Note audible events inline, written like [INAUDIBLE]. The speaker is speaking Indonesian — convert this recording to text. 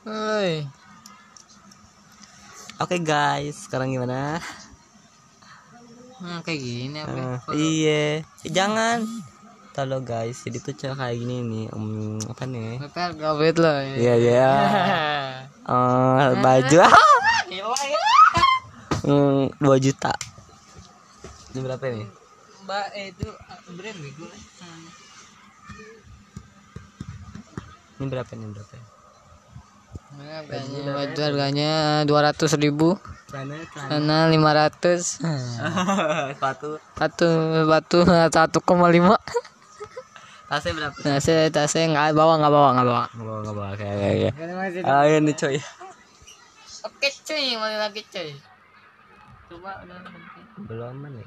Hei. Oke guys, sekarang gimana? Hmm, kayak gini apa? Eh, iya, Eh, jangan. Halo guys, jadi tuh cewek kayak gini nih, um, apa nih? Betul gawet lo. Iya iya. [LAUGHS] Eh, baju [LAUGHS] Gila ya. Hmm, dua juta. Ini berapa nih? Mbak eh, itu brand bego. Hmm. Ini berapa nih berapa? Baju harganya dua ratus ribu, Sana lima ratus. [LAUGHS] Sepatu. Satu batu satu koma lima. Tasnya berapa? Tasnya tasnya nggak bawa nggak bawa nggak bawa. Nggak bawa nggak bawa kayak kayak. Ayo nih coy. Oke cuy, mau lagi cuy. Coba udah Belum nih.